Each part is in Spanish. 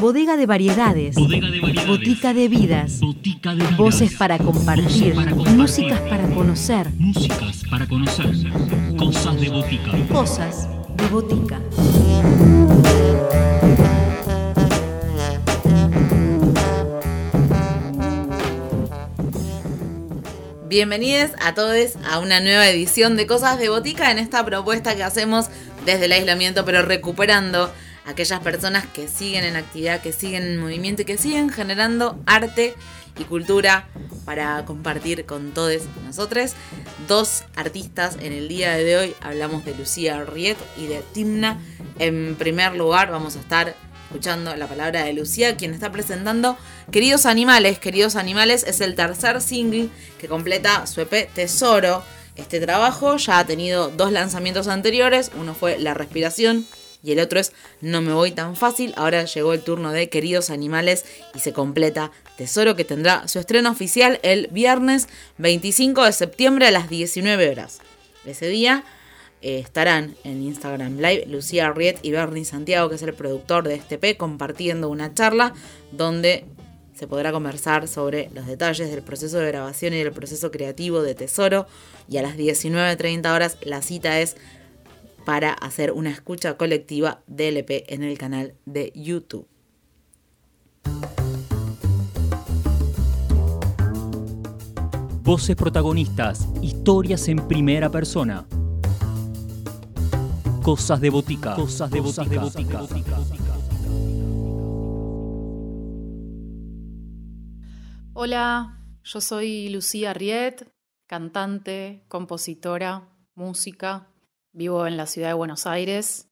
Bodega de variedades. Botica de vidas. Voces para compartir. Músicas para conocer. Músicas para conocer. Cosas de botica. Cosas de botica. Bienvenidos a todos a una nueva edición de Cosas de Botica en esta propuesta que hacemos desde el aislamiento, pero recuperando aquellas personas que siguen en actividad, que siguen en movimiento y que siguen generando arte y cultura para compartir con todos nosotros. Dos artistas en el día de hoy hablamos de Lucía Riet y de Timna. En primer lugar vamos a estar escuchando la palabra de Lucía, quien está presentando Queridos Animales. Queridos Animales es el tercer single que completa su EP Tesoro. Este trabajo ya ha tenido dos lanzamientos anteriores, uno fue La Respiración y el otro es No me voy tan fácil. Ahora llegó el turno de Queridos Animales y se completa Tesoro que tendrá su estreno oficial el viernes 25 de septiembre a las 19 horas. Ese día eh, estarán en Instagram Live Lucía Riet y Bernie Santiago, que es el productor de este P, compartiendo una charla donde se podrá conversar sobre los detalles del proceso de grabación y del proceso creativo de Tesoro. Y a las 19.30 horas la cita es para hacer una escucha colectiva del EP en el canal de YouTube. Voces protagonistas, historias en primera persona. Cosas de botica. Cosas de botica. Hola, yo soy Lucía Riet, cantante, compositora, música, Vivo en la ciudad de Buenos Aires,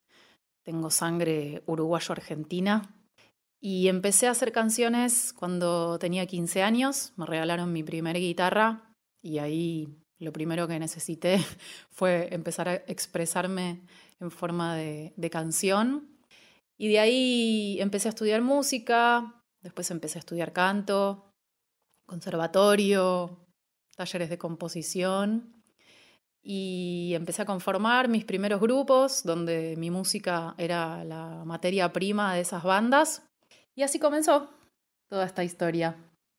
tengo sangre uruguayo-argentina. Y empecé a hacer canciones cuando tenía 15 años, me regalaron mi primera guitarra y ahí lo primero que necesité fue empezar a expresarme en forma de, de canción. Y de ahí empecé a estudiar música, después empecé a estudiar canto, conservatorio, talleres de composición y empecé a conformar mis primeros grupos donde mi música era la materia prima de esas bandas y así comenzó toda esta historia.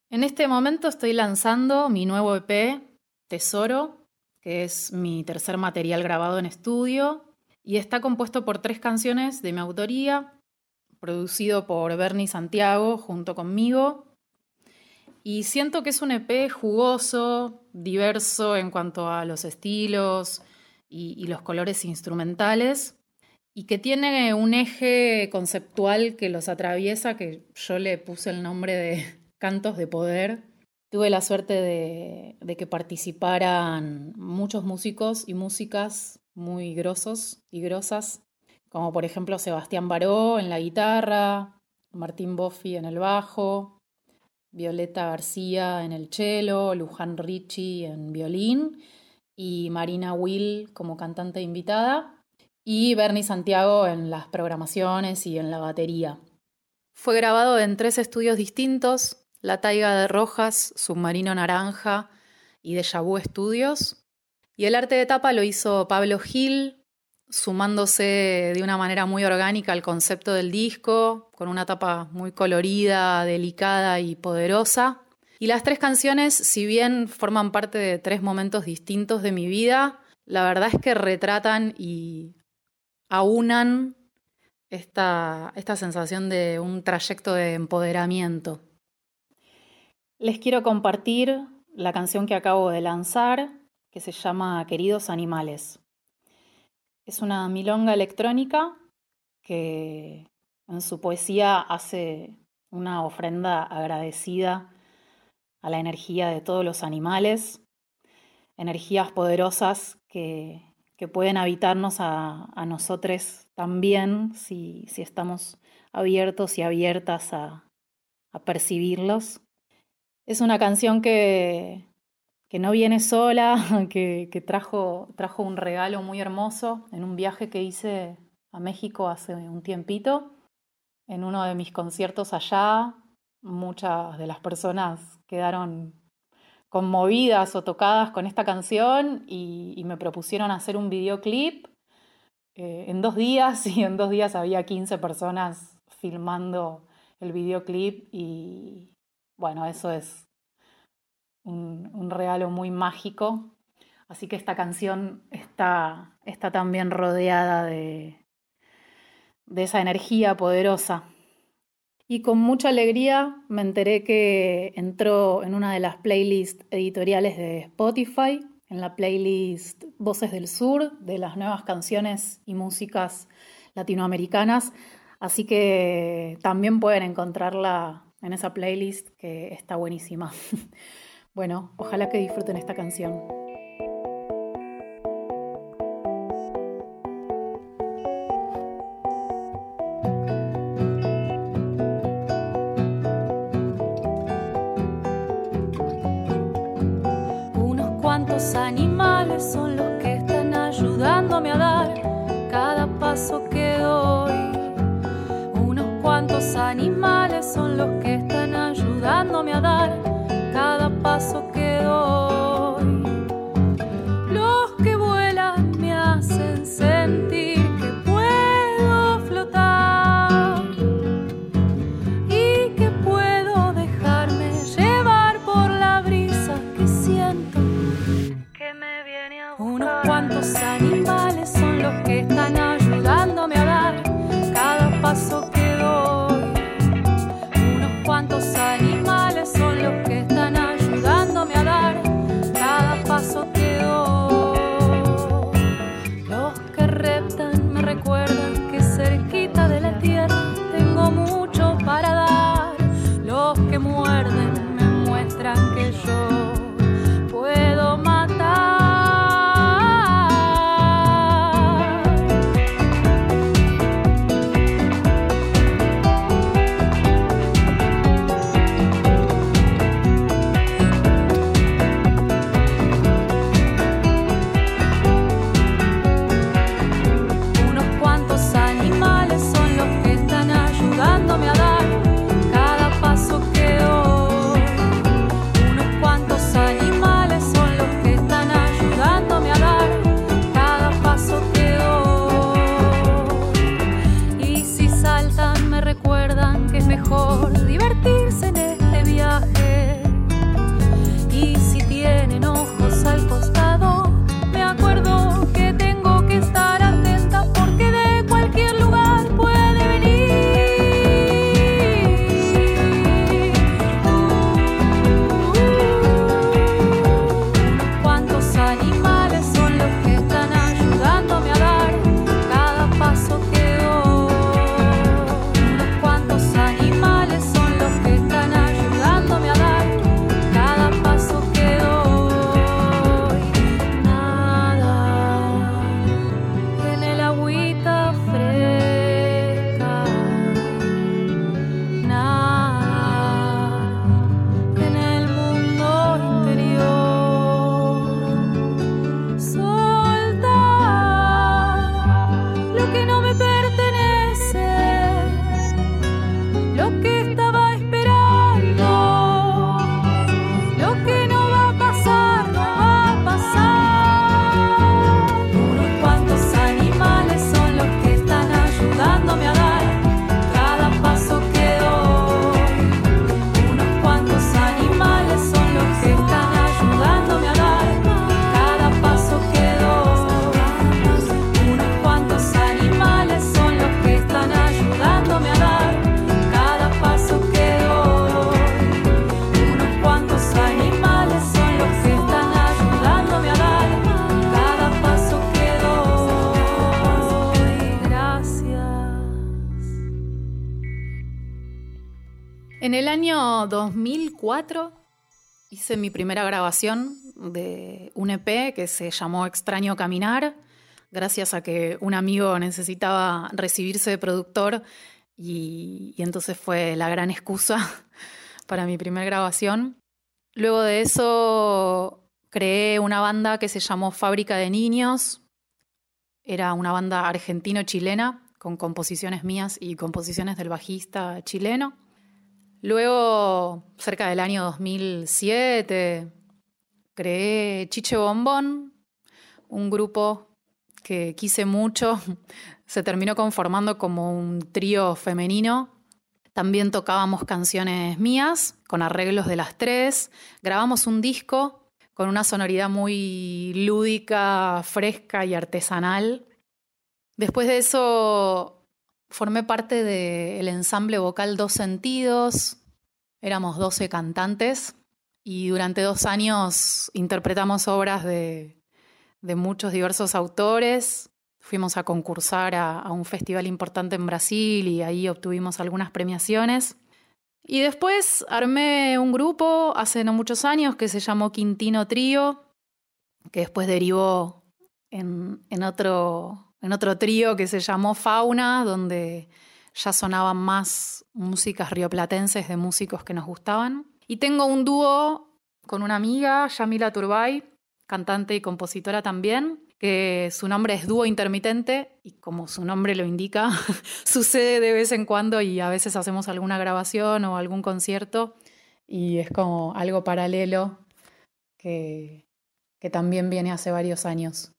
En este momento estoy lanzando mi nuevo EP, Tesoro, que es mi tercer material grabado en estudio y está compuesto por tres canciones de mi autoría, producido por Bernie Santiago junto conmigo y siento que es un EP jugoso, diverso en cuanto a los estilos y, los colores instrumentales, y que tiene un eje conceptual que los atraviesa, que yo le puse el nombre de Cantos de Poder. Tuve la suerte de, de que participaran muchos músicos y músicas muy grosos y grosas, como por ejemplo Sebastián Baró en la guitarra, Martín Boffi en el bajo, Violeta García en el cello, Luján Ricci en violín y Marina Will como cantante invitada y Bernie Santiago en las programaciones y en la batería. Fue grabado en tres estudios distintos, La Taiga de Rojas, Submarino Naranja y de Vu Studios. Y el arte de tapa lo hizo Pablo Gil, sumándose de una manera muy orgánica al concepto del disco, con una tapa muy colorida, delicada y poderosa. Y las tres canciones, si bien forman parte de tres momentos distintos de mi vida, la verdad es que retratan y aunan esta, esta sensación de un trayecto de empoderamiento. Les quiero compartir la canción que acabo de lanzar, que se llama Queridos Animales. Es una milonga electrónica que en su poesía hace una ofrenda agradecida a la energía de todos los animales, energías poderosas que, pueden habitarnos a, nosotros también si, estamos abiertos y abiertas a, percibirlos. Es una canción que, que no viene sola, que, trajo, trajo un regalo muy hermoso en un viaje que hice a México hace un tiempito. En uno de mis conciertos allá, muchas de las personas quedaron conmovidas o tocadas con esta canción y, me propusieron hacer un videoclip eh, en dos días y en dos días había 15 personas filmando el videoclip y bueno, eso es un, regalo muy mágico. Así que esta canción está, está también rodeada de, de esa energía poderosa. Y con mucha alegría me enteré que entró en una de las playlists editoriales de Spotify, en la playlist Voces del Sur, de las nuevas canciones y músicas latinoamericanas. Así que también pueden encontrarla en esa playlist que está buenísima. bueno, ojalá que disfruten esta canción. Unos cuantos animales son los que están ayudándome a dar cada paso que doy. Unos cuantos animales son los que están ayudándome a dar cada año 2004 hice mi primera grabación de un EP que se llamó Extraño Caminar, gracias a que un amigo necesitaba recibirse de productor y, y entonces fue la gran excusa para mi primera grabación. Luego de eso creé una banda que se llamó Fábrica de Niños. Era una banda argentino-chilena con composiciones mías y composiciones del bajista chileno. Luego, cerca del año 2007, creé Chiche Bombón, un grupo que quise mucho, se terminó conformando como un trío femenino. También tocábamos canciones mías con arreglos de las tres. Grabamos un disco con una sonoridad muy lúdica, fresca y artesanal. Después de eso formé parte del ensamble vocal Dos Sentidos. Éramos 12 cantantes y durante dos años interpretamos obras de, muchos diversos autores. Fuimos a concursar a, un festival importante en Brasil y ahí obtuvimos algunas premiaciones. Y después armé un grupo hace no muchos años que se llamó Quintino Trío, que después derivó en, otro, en otro trío que se llamó Fauna, donde ya sonaban más músicas rioplatenses de músicos que nos gustaban. Y tengo un dúo con una amiga, Yamila Turbay, cantante y compositora también, que su nombre es Dúo Intermitente y como su nombre lo indica, sucede de vez en cuando y a veces hacemos alguna grabación o algún concierto y es como algo paralelo que, que también viene hace varios años.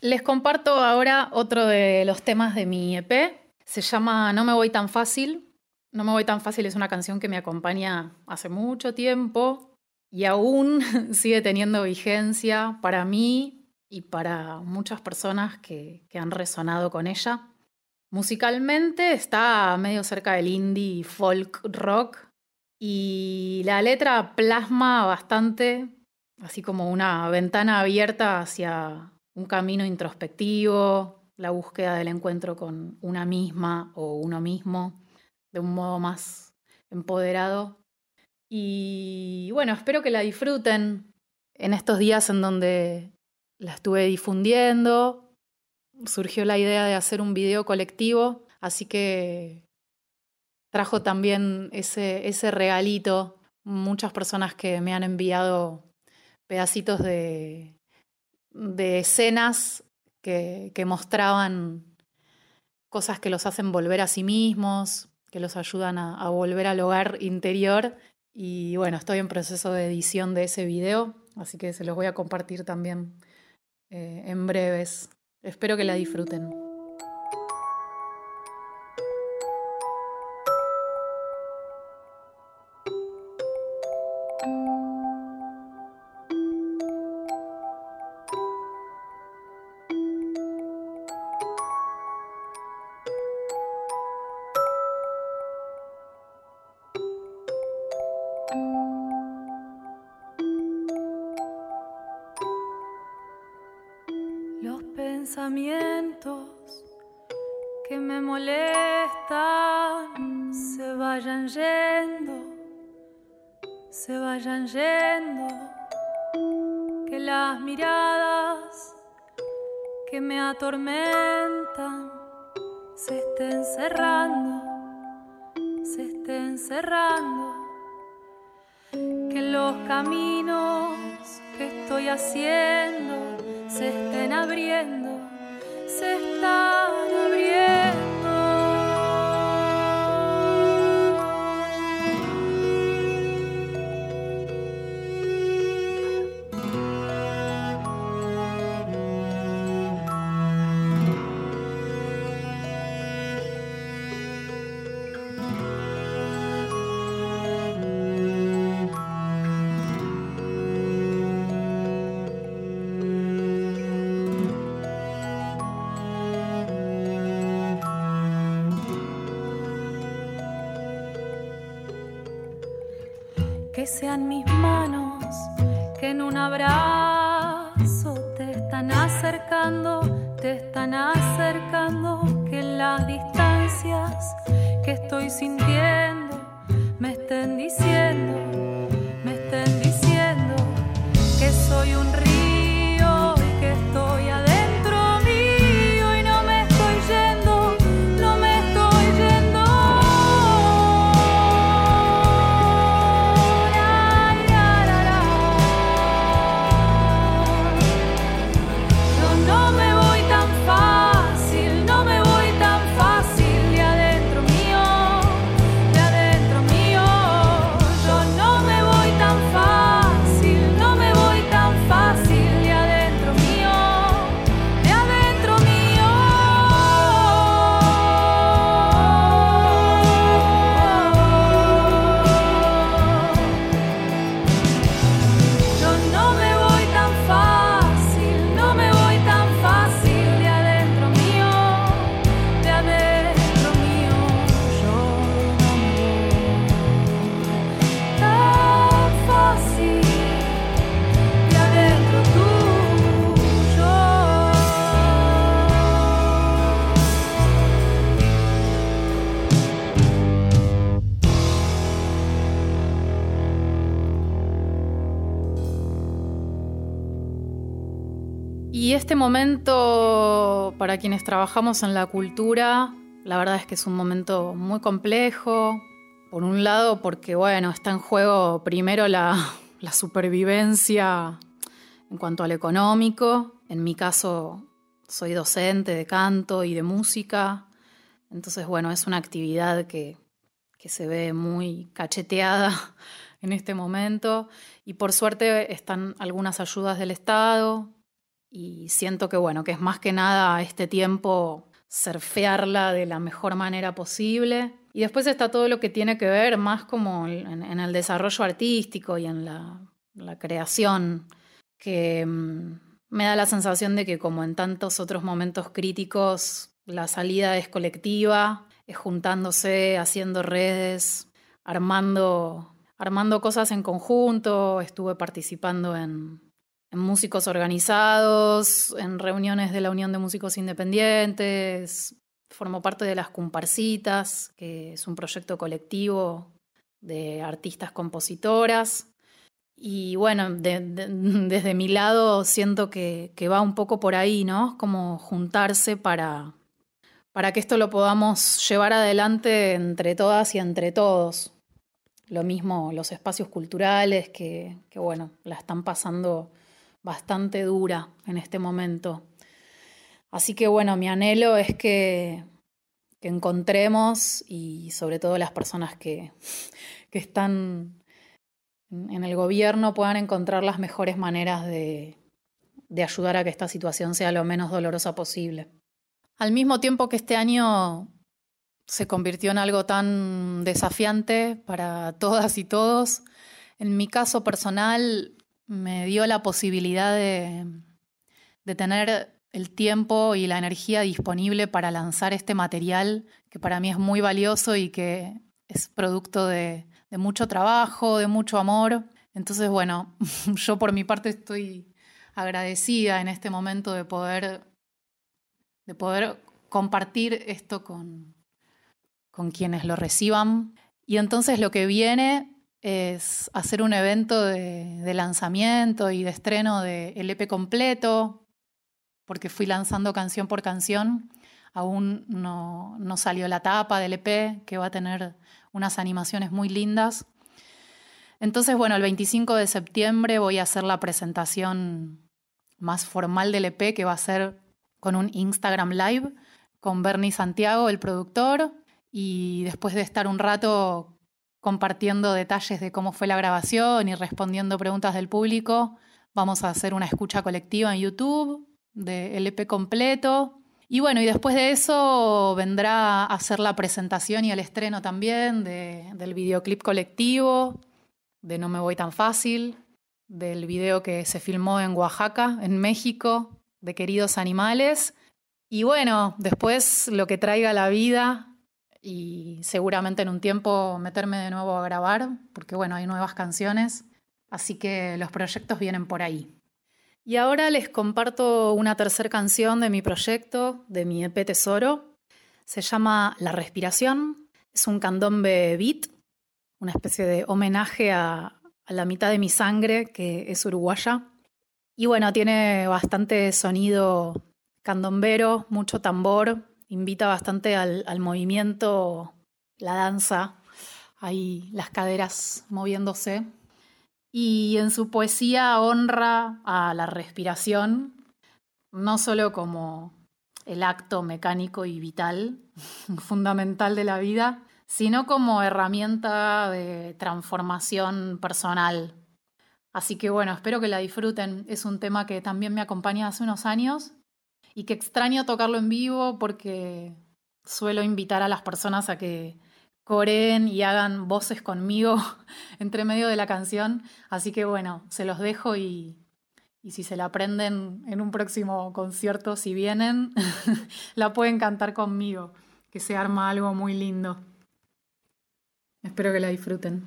Les comparto ahora otro de los temas de mi EP. Se llama No me voy tan fácil no me voy tan fácil es una canción que me acompaña hace mucho tiempo y aún sigue teniendo vigencia para mí y para muchas personas que, han resonado con ella. Musicalmente está medio cerca del indie folk rock y la letra plasma bastante, así como una ventana abierta hacia un camino introspectivo, la búsqueda del encuentro con una misma o uno mismo de un modo más empoderado. Y bueno, espero que la disfruten en estos días en donde la estuve difundiendo. Surgió la idea de hacer un video colectivo, así que trajo también ese, ese regalito. Muchas personas que me han enviado pedacitos de, de escenas que, que mostraban cosas que los hacen volver a sí mismos, que los ayudan a, volver al hogar interior. Y bueno, estoy en proceso de edición de ese video, así que se los voy a compartir también eh, en breves. Espero que la disfruten. Se estén cerrando, que los caminos que estoy haciendo se estén abriendo, se están están acercando, te están acercando, que las distancias que estoy sintiendo me estén diciendo, quienes trabajamos en la cultura, la verdad es que es un momento muy complejo. Por un lado, porque bueno, está en juego primero la, supervivencia en cuanto al económico. En mi caso, soy docente de canto y de música. Entonces, bueno, es una actividad que, que se ve muy cacheteada en este momento. Y por suerte están algunas ayudas del Estado. Y siento que, bueno, que es más que nada este tiempo surfearla de la mejor manera posible. Y después está todo lo que tiene que ver más como en, el desarrollo artístico y en la, creación, que mm, me da la sensación de que como en tantos otros momentos críticos, la salida es colectiva, es juntándose, haciendo redes, armando, armando cosas en conjunto, estuve participando en, en músicos organizados, en reuniones de la Unión de Músicos Independientes, formo parte de las Comparcitas, que es un proyecto colectivo de artistas compositoras. Y bueno, desde mi lado siento que, va un poco por ahí, ¿no? Como juntarse para, para que esto lo podamos llevar adelante entre todas y entre todos. Lo mismo los espacios culturales que, que bueno, la están pasando bastante dura en este momento. Así que bueno, mi anhelo es que, que encontremos y sobre todo las personas que, que están en el gobierno puedan encontrar las mejores maneras de, de ayudar a que esta situación sea lo menos dolorosa posible. Al mismo tiempo que este año se convirtió en algo tan desafiante para todas y todos, en mi caso personal me dio la posibilidad de, tener el tiempo y la energía disponible para lanzar este material que para mí es muy valioso y que es producto de, mucho trabajo, de mucho amor. Entonces, bueno, yo por mi parte estoy agradecida en este momento de poder, de poder compartir esto con, con quienes lo reciban. Y entonces lo que viene es hacer un evento de, lanzamiento y de estreno del EP completo, porque fui lanzando canción por canción. Aún no, no salió la tapa del EP, que va a tener unas animaciones muy lindas. Entonces, bueno, el 25 de septiembre voy a hacer la presentación más formal del EP, que va a ser con un Instagram Live con Bernie Santiago, el productor, y después de estar un rato compartiendo detalles de cómo fue la grabación y respondiendo preguntas del público. Vamos a hacer una escucha colectiva en YouTube del EP completo. Y bueno, y después de eso vendrá a hacer la presentación y el estreno también del videoclip colectivo, de No me voy tan fácil, del video que se filmó en Oaxaca, en México, de Queridos Animales. Y bueno, después lo que traiga la vida y seguramente en un tiempo meterme de nuevo a grabar, porque bueno, hay nuevas canciones, así que los proyectos vienen por ahí. Y ahora les comparto una tercera canción de mi proyecto, de mi EP Tesoro. Se llama La Respiración, es un candombe beat, una especie de homenaje a, a la mitad de mi sangre, que es uruguaya. Y bueno, tiene bastante sonido candombero, mucho tambor, invita bastante al, movimiento, la danza, ahí las caderas moviéndose. Y en su poesía honra a la respiración, no solo como el acto mecánico y vital, fundamental de la vida, sino como herramienta de transformación personal. Así que bueno, espero que la disfruten. Es un tema que también me acompaña hace unos años y que extraño tocarlo en vivo porque suelo invitar a las personas a que coreen y hagan voces conmigo entre medio de la canción. Así que bueno, se los dejo y, y si se la aprenden en un próximo concierto, si vienen, la pueden cantar conmigo, que se arma algo muy lindo. Espero que la disfruten.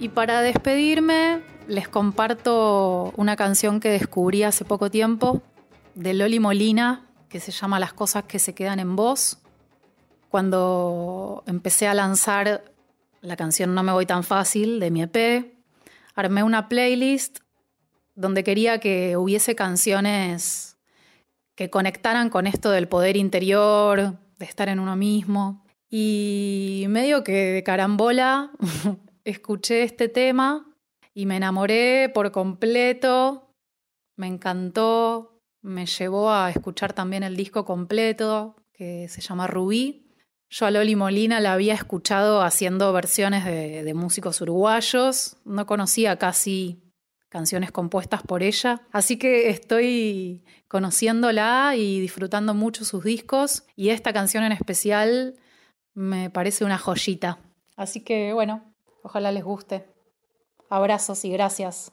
Y para despedirme, les comparto una canción que descubrí hace poco tiempo de Loli Molina, que se llama Las cosas que se quedan en vos. Cuando empecé a lanzar la canción No me voy tan fácil de mi EP, armé una playlist donde quería que hubiese canciones que conectaran con esto del poder interior, de estar en uno mismo. Y medio que de carambola escuché este tema y me enamoré por completo, me encantó, me llevó a escuchar también el disco completo que se llama Rubí. Yo a Loli Molina la había escuchado haciendo versiones de, de músicos uruguayos, no conocía casi canciones compuestas por ella, así que estoy conociéndola y disfrutando mucho sus discos y esta canción en especial me parece una joyita. Así que bueno, Ojalá les guste. Abrazos y gracias.